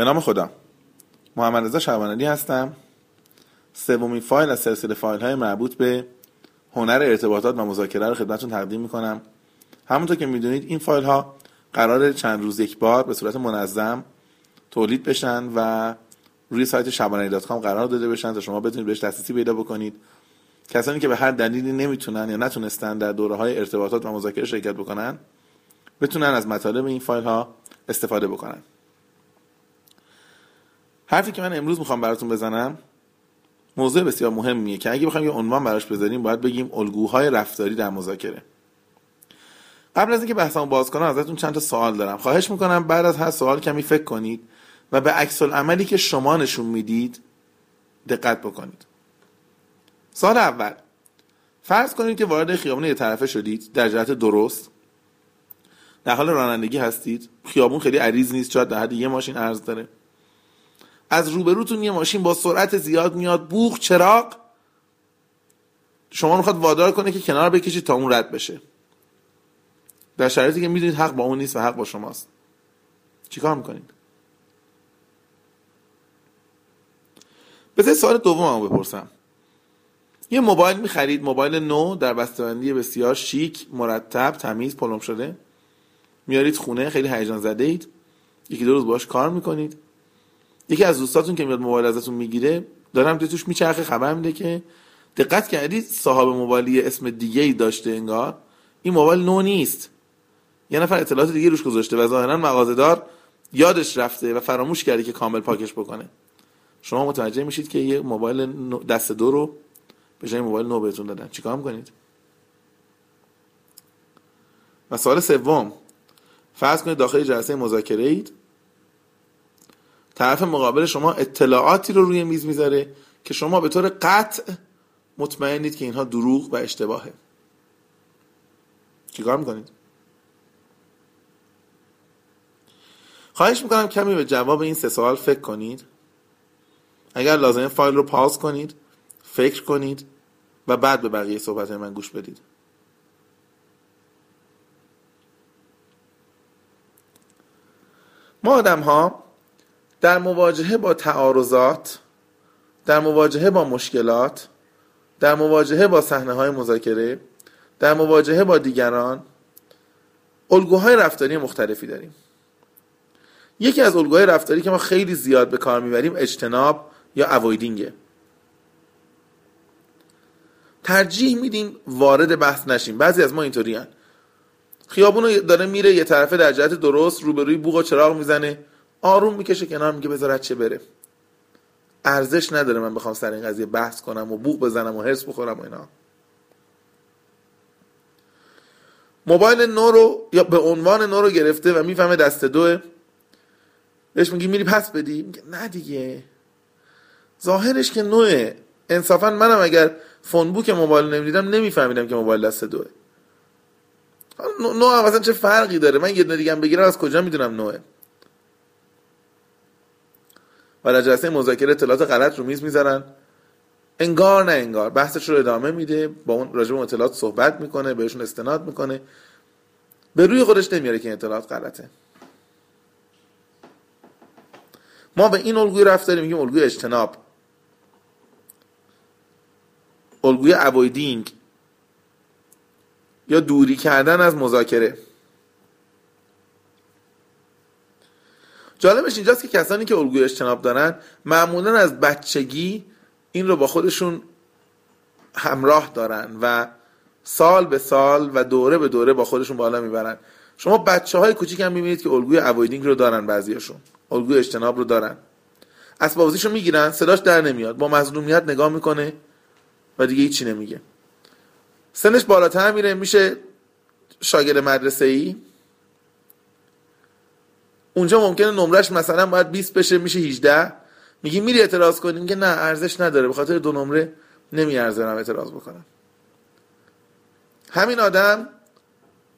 به نام خدا. محمد رضا شعبانعلی هستم. سومین فایل از سلسله فایل های مربوط به هنر ارتباطات و مذاکره رو خدمتتون تقدیم می‌کنم. همونطور که می‌دونید این فایل ها قرار چند روز یک بار به صورت منظم تولید بشن و روی سایت شبانه قرار داده بشن تا شما بتونید بهش دسترسی پیدا بکنید. کسانی که به هر دلیلی نمی‌تونن یا نتونستن در دوره های ارتباطات و مذاکره شرکت بکنن بتونن از مطالب این فایل ها استفاده بکنن. حرفی که من امروز می‌خوام براتون بزنم موضوع بسیار مهمیه که اگه بخوایم یه عنوان براش بذاریم باید بگیم الگوهای رفتاری در مذاکره. قبل از اینکه بحثمو باز کنم ازتون چند تا سوال دارم. خواهش می‌کنم بعد از هر سوال کمی فکر کنید و به عکس عملی که شما نشون می‌دید دقت بکنید. سال اول. فرض کنید که وارد خیابون یه طرفه شدید در جهت درست. در حال رانندگی هستید. خیابون خیلی عریض نیست شاید در حد یه ماشین عرض داره. از روبروتون یه ماشین با سرعت زیاد میاد. بوغ چراغ. شما می‌خواد وادار کنه که کنار بکشید تا اون رد بشه. در شرایطی که می‌دونید حق با اون نیست و حق با شماست. چیکار می‌کنید؟ بذارید سوال دوممو بپرسم. یه موبایل می‌خرید؟ موبایل نو در بسته‌بندی بسیار شیک مرتب تمیز پلم شده. میارید خونه خیلی هیجان زده اید یکی دو روز باش کار می‌کنید. یکی از دوستاتون که میاد موبایل ازتون می‌گیره دارم توش میچرخه خبر میده که دقت کردید صاحب موبایلی اسم دیگه ای داشته انگار؟ این موبایل نو نیست. یه نفر اطلاعات دیگه روش گذاشته و ظاهرا مغازه‌دار یادش رفته و فراموش کرده که کامل پاکش بکنه. شما متوجه میشید که یه موبایل دست دو رو به جای موبایل نو بهتون دادن. چیکار می‌کنید؟ و سوال سوم. فرض کنید داخل جلسه مذاکره اید. طرف مقابل شما اطلاعاتی رو روی میز می‌ذاره که شما به طور قطع مطمئنید که اینها دروغ و اشتباهه. چیکار می‌کنید؟ خواهش می‌کنم کمی به جواب این سه سوال فکر کنید. اگر لازمه فایل رو پاس کنید فکر کنید و بعد به بقیه صحبت من گوش بدید. ما آدم ها در مواجهه با تعارضات در مواجهه با مشکلات در مواجهه با صحنه های مذاکره در مواجهه با دیگران الگوهای رفتاری مختلفی داریم. یکی از الگوهای رفتاری که ما خیلی زیاد به کار می‌بریم اجتناب یا اوایدینگه ترجیح میدیم وارد بحث نشیم. بعضی از ما اینطوری هن. خیابون داره میره یه طرفه در جهت درست روبروی بوق و چراغ می‌زنه. آروم می‌کشه کنار میگه بذارت چه بره. ارزش نداره من بخوام سر این قضیه بحث کنم و بوق بزنم و هرس بخورم و اینا. موبایل نو رو یا به عنوان نو رو گرفته و می‌فهمه دست دوه. بهش میگی میری پس بدی. میگه نه دیگه. ظاهرش که نوه. انصافا منم اگر فون بوک موبایل نمی‌دیدم نمیفهمیدم که موبایل دست دوه. نو هم چه فرقی داره؟ من یه دیگه بگیرم از کجا می‌دونم نوه؟ و در جلسه مذاکره اطلاعات غلط رو میز می‌ذارن انگار نه انگار. بحثش رو ادامه میده. با اون راجع به اطلاعات صحبت می‌کنه بهشون استناد می‌کنه. به روی خودش نمیاره که اطلاعات غلطه. ما به این الگوی رفتاریم میگیم الگوی اجتناب. الگوی اوایدینگ یا دوری کردن از مذاکره. جالبش اینجاست که کسانی که الگوی اجتناب دارن معمولا از بچگی این رو با خودشون همراه دارن و سال به سال و دوره به دوره با خودشون بالا می‌برن. شما بچه های کوچیک هم می‌بینید که الگوی اوایدینگ رو دارن بعضیشون الگوی اجتناب رو دارن. اسباب رو می‌گیرن صداش در نمیاد. با مظلومیت نگاه می‌کنه و دیگه هیچی نمیگه. سنش بالاتر میره میشه شاگرد مدرسه ای اونجا ممکنه نمرش مثلا باید 20 بشه میشه 18 میگی میری اعتراض کنیم که نه ارزش نداره. به خاطر دو نمره نمیارزه اعتراض بکنم. همین آدم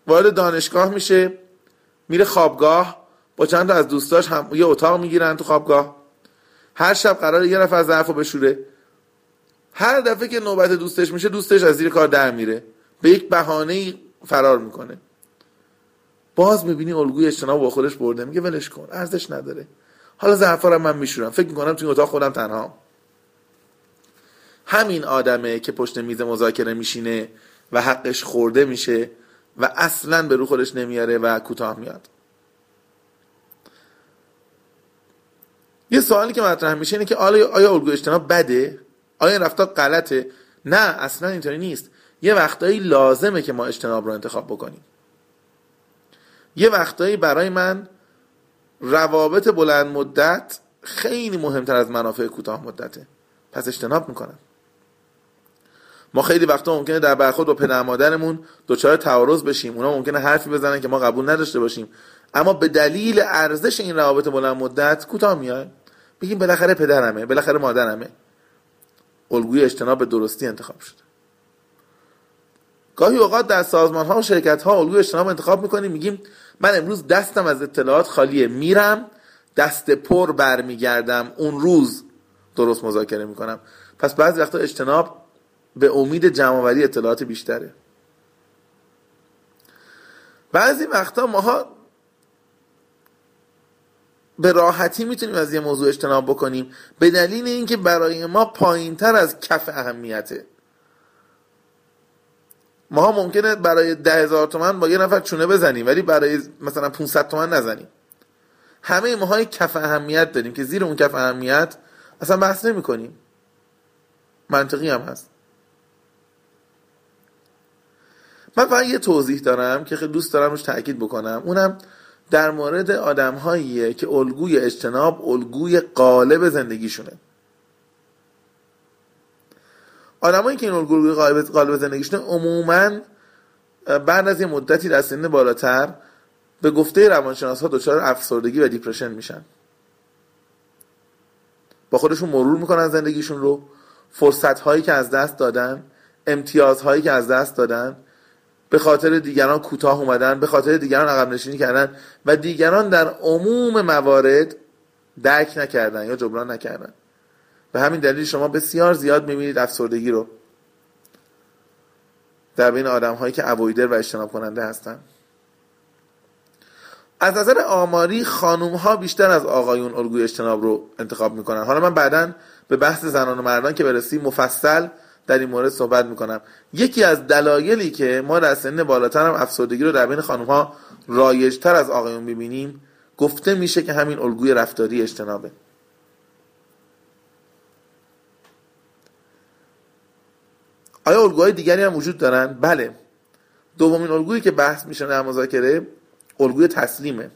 وارد دانشگاه میشه میره خوابگاه با چند تا از دوستاش هم یه اتاق می‌گیرن تو خوابگاه. هر شب قرار یه نفر ظرف رو بشوره. هر دفعه که نوبت دوستش میشه دوستش از زیر کار در میره. به یک بهانه فرار می‌کنه. باز می‌بینی الگوی اجتناب با خودش برده میگه ولش کن ارزش نداره. حالا رو من میشورم. فکر می‌کنم توی اتاق خودم تنها. همین آدمه که پشت میز مذاکره میشینه و حقش خورده میشه و اصلا به رو خودش نمیاره و کوتاه میاد. یه سوالی که مطرح میشه اینه که آیا الگوی اجتناب بده؟ آیا این رفتار غلطه؟ نه اصلا اینطوری نیست. یه وقتایی لازمه که ما اجتناب رو انتخاب بکنیم. یه وقتایی برای من روابط بلند مدت خیلی مهمتر از منافع کوتاه مدته. پس اجتناب می‌کنم. ما خیلی وقتا ممکنه در برخورد با پدر مادرمون دچار تعارض بشیم. اونا ممکنه حرفی بزنن که ما قبول نداشته باشیم. اما به دلیل ارزش این روابط بلند مدت کوتاه میایم. بگیم بالاخره پدرمه بالاخره مادرمه. الگوی اجتناب درستی انتخاب شده. گاهی اوقات در سازمان ها و شرکت ها الگوی اجتناب انتخاب می‌کنیم میگیم من امروز دستم از اطلاعات خالیه میرم دست پر برمیگردم اون روز درست مذاکره می‌کنم. پس بعضی وقتا اجتناب به امید جمعآوری اطلاعات بیشتره. بعضی وقتا ماها به راحتی می‌تونیم از یه موضوع اجتناب بکنیم به دلیل اینکه برای ما پایین تر از کف اهمیته. ما ممکنه برای ده هزار تومن با یه نفر چونه بزنیم ولی برای مثلا 500 تومن نزنیم. همه ماهای کف اهمیت داریم که زیر اون کف اهمیت اصلا بحث نمی کنیم منطقی هم هست. من فقط یه توضیح دارم که خیلی دوست دارم روش تاکید بکنم. اونم در مورد آدم هاییه که الگوی اجتناب الگوی قالب زندگیشونه. آدمایی که این الگوی قالب زندگیشونه عموما بعد از یه مدتی در سن بالاتر به گفته روانشناس ها دچار افسردگی و دیپرشن میشن. با خودشون مرور می‌کنن زندگیشون رو فرصت هایی که از دست دادن امتیاز هایی که از دست دادن به خاطر دیگران کوتاه اومدن به خاطر دیگران عقب نشینی کردن و دیگران در عموم موارد درک نکردن یا جبران نکردن. به همین دلیل شما بسیار زیاد می‌بینید افسردگی رو در بین آدم هایی که اوایدر و اجتناب کننده هستن. از نظر آماری خانوم ها بیشتر از آقایون الگوی اجتناب رو انتخاب می‌کنن. حالا من بعدا به بحث زنان و مردان که برسیم مفصل در این مورد صحبت می‌کنم. یکی از دلایلی که ما در سن بالاتر هم افسردگی رو در بین خانم ها رایجتر از آقایون ببینیم گفته میشه که همین الگوی رفتاری اجتنابه. آیا الگوهای دیگری هم وجود دارن؟ بله. دومین الگویی که بحث میشه در مذاکره الگوی تسلیمه.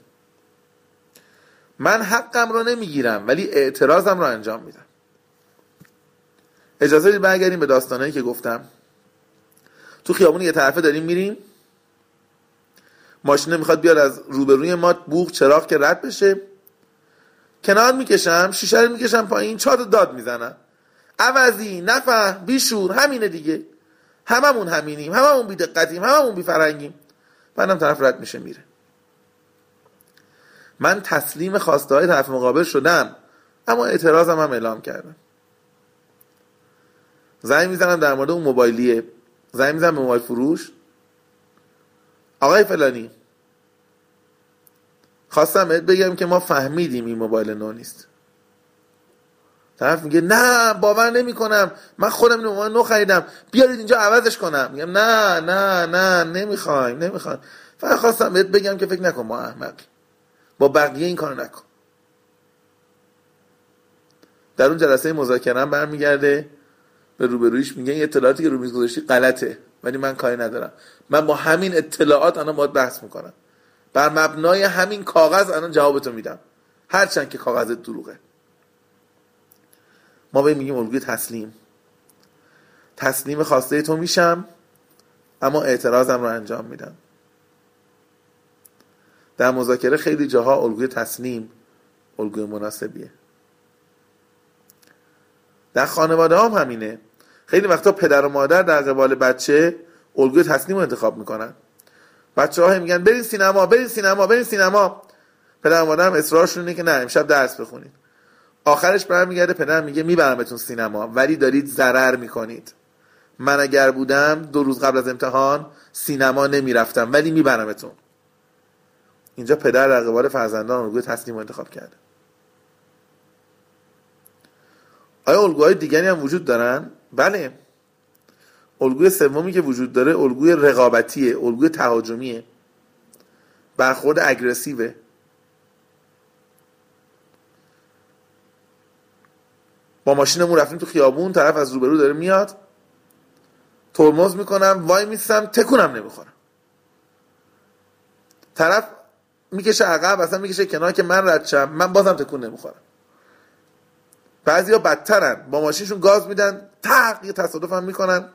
من حقم رو نمی‌گیرم ولی اعتراضم رو انجام میدم. اجازه بدید برگردیم به داستانهایی که گفتم. تو خیابون یه طرفه داریم میریم. ماشینه می‌خواد بیاد از روبروی ما بوغ چراغ که رد بشه. کنار می‌کشم شیشه رو می‌کشم پایین چاد داد می‌زنم. عوضی نفهم بیشور همینه دیگه. هممون همینیم هممون بیدقتیم هممون بیفرنگیم. بعدم طرف رد میشه میره. من تسلیم خواسته های طرف مقابل شدم اما اعتراضم هم اعلام کردم. زنگ می‌زنم در مورد اون موبایلیه. زنگ می‌زنم به موبایل فروش. آقای فلانی خواستم بگم که ما فهمیدیم این موبایل نو نیست. طرف میگه نه باور نمی کنم من خودم این موبایل نو خریدم. بیارید اینجا عوضش کنم. میگم نه نه نه نمی‌خوایم نمی‌خوایم فقط خواستم بهت بگم که فکر نکن ما احمق. با بقیه این کار نکن. در اون جلسه مذاکره برمیگرده. به روبرویش میگن اطلاعاتی که رو میز گذاشتی غلطه ولی من کاری ندارم. من با همین اطلاعات الان باید بحث می‌کنم. بر مبنای همین کاغذ الان جوابتو میدم. هرچند که کاغذ دروغه. ما به میگیم الگوی تسلیم. تسلیم خواسته تو میشم اما اعتراضم رو انجام میدم. در مذاکره خیلی جاها الگوی تسلیم الگوی مناسبیه. در خانواده هم همینه. خیلی وقتا پدر و مادر در قبال بچه الگوی تسلیم رو انتخاب می‌کنن. بچه ها میگن برین سینما برین سینما برین سینما. پدر و مادر هم اصرارشون اینه که نه امشب درس بخونید آخرش برمیگرده پدر میگه میبرمتون سینما ولی دارید ضرر می‌کنید. من اگر بودم دو روز قبل از امتحان سینما نمی‌رفتم ولی میبرمتون اینجا پدر در قبال فرزندان الگوی تسلیم رو انتخاب کرده. آیا الگوهای دیگری هم وجود دارن؟ بله. الگوی سومی که وجود داره الگوی رقابتیه الگوی تهاجمیه. برخورد اگرسیوه. با ماشینمون رفتیم تو خیابون طرف از روبرو داره میاد. ترمز می‌کنم وای میستم تکونم نمی‌خورم. طرف می‌کشه عقب اصلا می‌کشه کنار که من رد شم من بازم تکون نمی‌خورم. بعضیا بدترن با ماشینشون گاز میدن تق یه تصادف هم می‌کنن.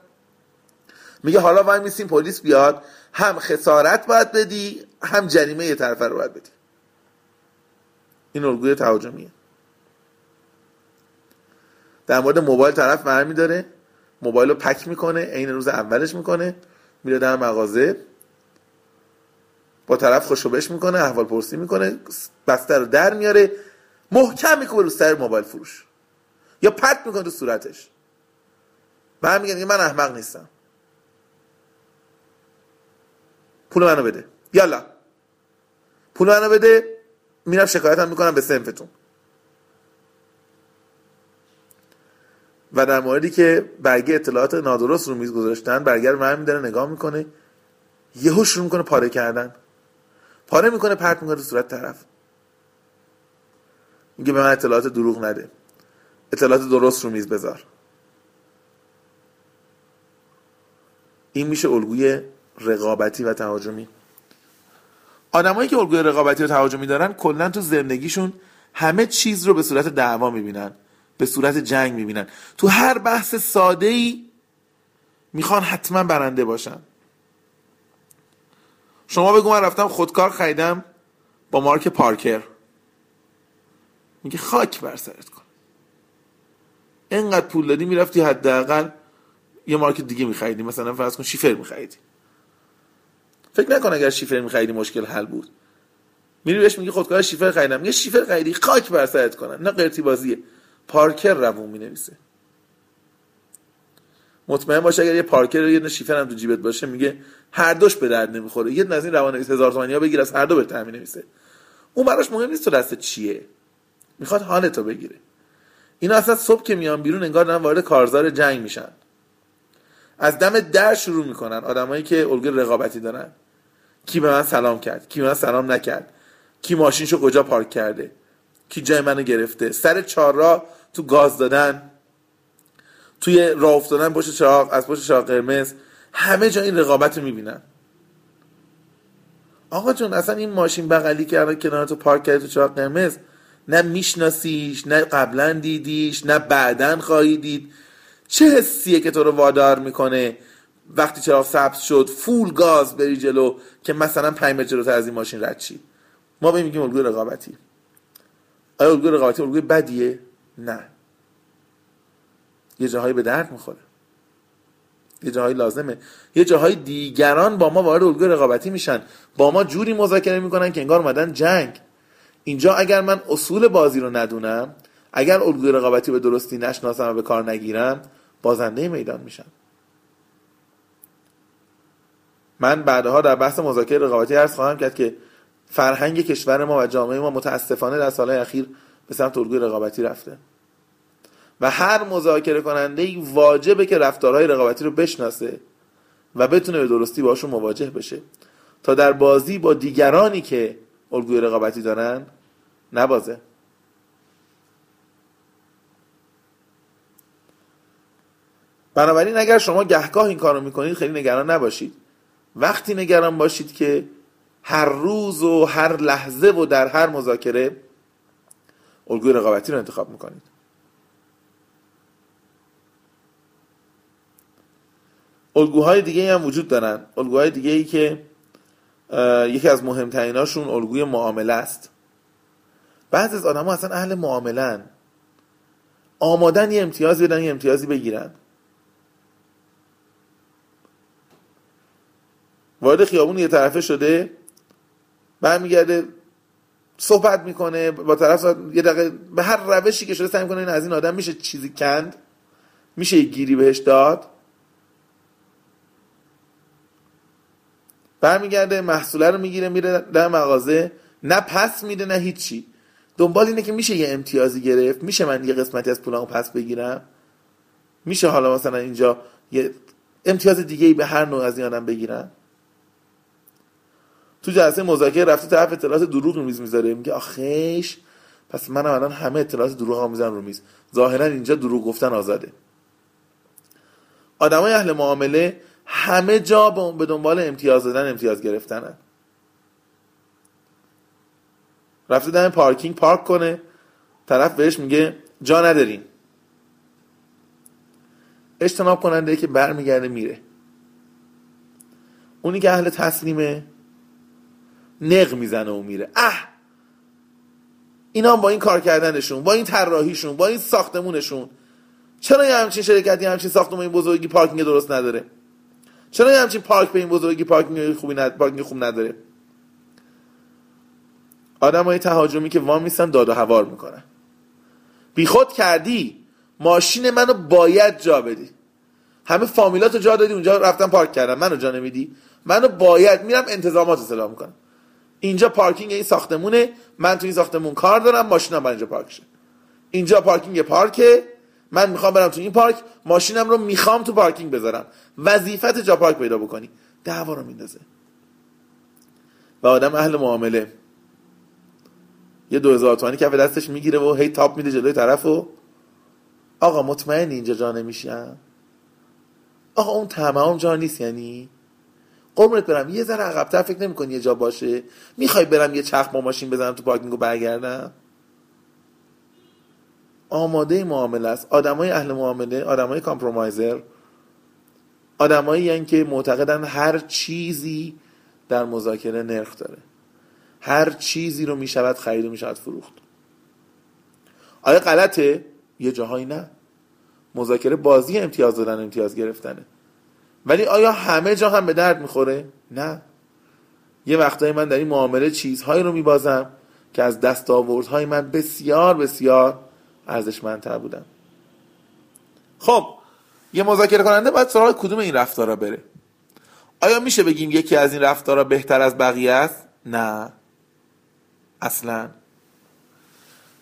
میگه حالا وای میسیم پلیس بیاد. هم خسارت باید بدی هم جریمه یه طرف رو باید بدی. این الگوی تهاجمیه. در مورد موبایل طرف برمی داره. موبایل رو پک می‌کنه عین روز اولش می‌کنه. میره در مغازه. با طرف خوشوبش می‌کنه احوال پرسی می‌کنه. بسته رو در میاره. محکم می‌کنه رو سر موبایل فروش. یا پت می‌کنه تو صورتش. بعد میگه من احمق نیستم. پول منو بده. یالا. پول منو بده. میرم شکایتم می‌کنم به سنفتون و در موردی که برگه اطلاعات نادرست رو میز گذاشتن برگر رو داره نگاه می‌کنه یهو شروع می‌کنه پاره کردن. پاره می‌کنه پرت می‌کنه صورت طرف. میگه به من اطلاعات دروغ نده. اطلاعات درست رو میز بذار. این میشه الگوی رقابتی و تهاجمی. آدمایی که الگوی رقابتی و تهاجمی دارن کلا تو زندگیشون همه چیز رو به صورت دعوا می‌بینن. به صورت جنگ می‌بینن. تو هر بحث ساده ای می‌خوان حتما برنده باشن. شما بگو من رفتم خودکار خریدم با مارک پارکر. میگه خاک بر سرت کن. اینقدر پول دادی می‌رفتی حداقل یه مارک دیگه میخریدی. مثلا فرض کن شیفر میخریدی. فکر نکن اگر شیفر میخریدی مشکل حل بود. میری بهش میگه خودکار شیفر خریدم. یه شیفر خریدی. خاک بر سرت کنن. نه قرتی بازیه. پارکر روون می نویسه مطمئن باشه اگر یه پارکر یه شیفر هم تو جیبت باشه میگه هر دوش به درد نمی‌خوره. یه از این روان نویس هزار تومانی ها بگیر از هر دو بهتر می نویسه اون براش مهم نیست تو دست چیه. می‌خواد حالتو بگیره. اینا اصلا صبح که میان بیرون انگار دارن وارد کارزار جنگ میشن. از دم در شروع می‌کنن آدمایی که الگوی رقابتی دارن. کی به من سلام کرد کی به من سلام نکرد کی ماشینشو کجا پارک کرده کی جای منو گرفته. سر چهار تو گاز دادن توی راه افتادن پشت چراغ از پشت چراغ قرمز همه جا این رقابت رو می‌بینن. آقا جون اصلا این ماشین بغلی که الان کنار تو پارک کردی تو چراغ قرمز نه میشناسیش نه قبلا دیدیش نه بعدا خواهی دید. چه حسیه که تو رو وادار می‌کنه وقتی چراغ سبز شد فول گاز بری جلو که مثلا 5 متر جلوتر از این ماشین رد چی ما به میگیم الگوی رقابتی. آیا الگوی رقابتی الگوی بدیه؟ نه. یه جاهایی به درد می‌خوره. یه جاهایی لازمه. یه جاهای دیگران با ما وارد الگوی رقابتی میشن. با ما جوری مذاکره می‌کنن که انگار اومدن جنگ. اینجا اگر من اصول بازی رو ندونم اگر الگوی رقابتی به درستی نشناسم و به کار نگیرم بازنده میدان میشم. من بعدها در بحث مذاکره رقابتی عرض خواهم کرد که فرهنگ کشور ما و جامعه ما متاسفانه در سالهای اخیر به سمت الگوی رقابتی رفته. و هر مذاکره کننده ای واجبه که رفتارهای رقابتی رو بشناسه و بتونه به درستی باشون مواجه بشه. تا در بازی با دیگرانی که الگوی رقابتی دارن نبازه. بنابراین اگر شما گهگاه این کارو می‌کنید خیلی نگران نباشید. وقتی نگران باشید که هر روز و هر لحظه و در هر مذاکره الگوی رقابتی رو انتخاب می‌کنید. الگوهای دیگه هم وجود دارن. الگوهای دیگه ای که یکی از مهمتریناشون الگوی معامله است. بعضی از آدم ها اصلا اهل معاملن. آمادن یه امتیازی بدن یه امتیازی بگیرن. وارد خیابون یه طرفه شده برمیگرده صحبت می‌کنه با طرف یه دقیقه به هر روشی که شده سعی می‌کنه این از این آدم میشه چیزی کند میشه یه گیری بهش داد. برمیگرده محصوله رو می‌گیره میره در مغازه نه پس میده نه هیچی. دنبال اینه که میشه یه امتیازی گرفت میشه من یه قسمتی از پولمو پس بگیرم. میشه حالا مثلا اینجا یه امتیاز دیگه ای به هر نوع از اینم بگیرم. تو جلسه مذاکره رفته طرف اطلاعات دروغ رو میز می‌ذاره. میگه آخیش پس من الان همه اطلاعات دروغ ها می‌زنم رو میز. ظاهرا اینجا دروغ گفتن آزاده. آدمای اهل معامله همه جا به دنبال امتیاز دادن امتیاز گرفتنن. رفته دم پارکینگ پارک کنه. طرف بهش میگه جا نداریم اجتناب کننده که برمیگرده میره. اونی که اهل تسلیمه نق می‌زنه و میره. اه! اینا با این کار کردنشون با این طراحیشون با این ساختمونشون چرا یه همچین شرکتی همچین ساختمون این بزرگی پارکینگ درست نداره؟ چرا یه همچین پارک به این بزرگی پارکینگ خوبی ند... پارکینگ خوب نداره؟ آدم های تهاجمی که وام میستن داد و هوار می‌کنن. خود کردی ماشین منو باید جا بدی. همه فامیلاتو جا دادی اونجا رفتن پارک کردن. منو جا نمیدی؟ منو باید میرم انتظامات اصلاح می‌کنم. اینجا پارکینگ این ساختمونه. من تو این ساختمون کار دارم ماشینم باید اینجا پارک شه. اینجا پارکینگ پارکه. من می‌خوام برم تو این پارک ماشینم رو می‌خوام تو پارکینگ بذارم. وظیفت جا پارک پیدا بکنی. دعوا رو میندازه. و آدم اهل معامله. یه دو هزار تومانی کف دستش می‌گیره و هی تاب میده جلوی طرف و آقا مطمئن اینجا جا نمیشم آقا اون تمام جا نیست یعنی؟ قربونت برم یه ذره عقبتر فکر نمی‌کنی یه جا باشه؟ می‌خوای برم یه چرخ با ماشین بزنم تو پارکینگ و برگردم؟ آماده معامله است. آدمای اهل معامله آدمای کامپرومایزر آدمایی یعنی که معتقدن هر چیزی در مذاکره نرخ داره. هر چیزی رو می‌شود خرید و می‌شود فروخت. آیا غلطه؟ یه جاهایی نه. مذاکره بازی امتیاز دادن امتیاز گرفتنه. ولی آیا همه جا هم به درد می‌خوره؟ نه. یه وقتایی من در این معامله چیزهایی رو میبازم که از دستاوردهای من بسیار بسیار ارزشمندتر بودن. خب یه مذاکره کننده باید سراغ کدوم این رفتارا بره؟ آیا میشه بگیم یکی از این رفتارا بهتر از بقیه است؟ نه. اصلا.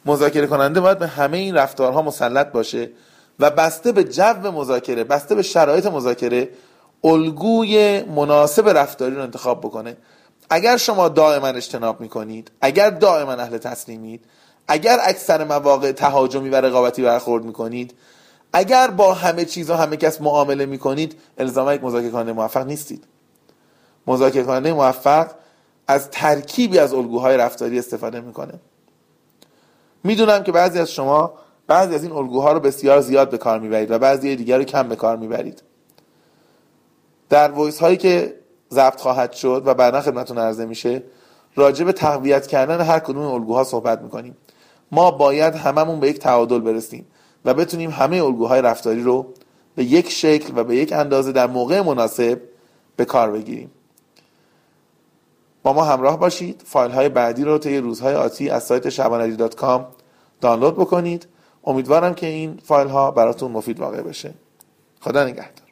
مذاکره کننده باید به همه این رفتارها مسلط باشه و بسته به جو مذاکره بسته به شرایط مذاکره الگوی مناسب رفتاری رو انتخاب بکنه. اگر شما دائما اجتناب می‌کنید اگر دائما اهل تسلیمید اگر اکثر مواقع تهاجمی و رقابتی برخورد می‌کنید اگر با همه چیز و همه کس معامله می‌کنید الزاما یک مذاکره کننده موفق نیستید. مذاکره کننده موفق از ترکیبی از الگوهای رفتاری استفاده می‌کنه. می‌دونم که بعضی از شما بعضی از این الگوها رو بسیار زیاد به کار می‌برید و بعضی دیگر رو کم به کار می‌برید. در وایس هایی که ضبط خواهد شد و بعدا خدمتتون عرضه میشه راجع به تقویت کردن هر کدوم الگوها صحبت می‌کنیم. ما باید هممون به یک تعادل برسیم و بتونیم همه الگوهای رفتاری رو به یک شکل و به یک اندازه در موقع مناسب به کار بگیریم. با ما همراه باشید. فایل های بعدی رو طی روزهای آتی از سایت شبانری دانلود بکنید. امیدوارم که این فایل ها براتون مفید واقع بشه. خدا نگهدار.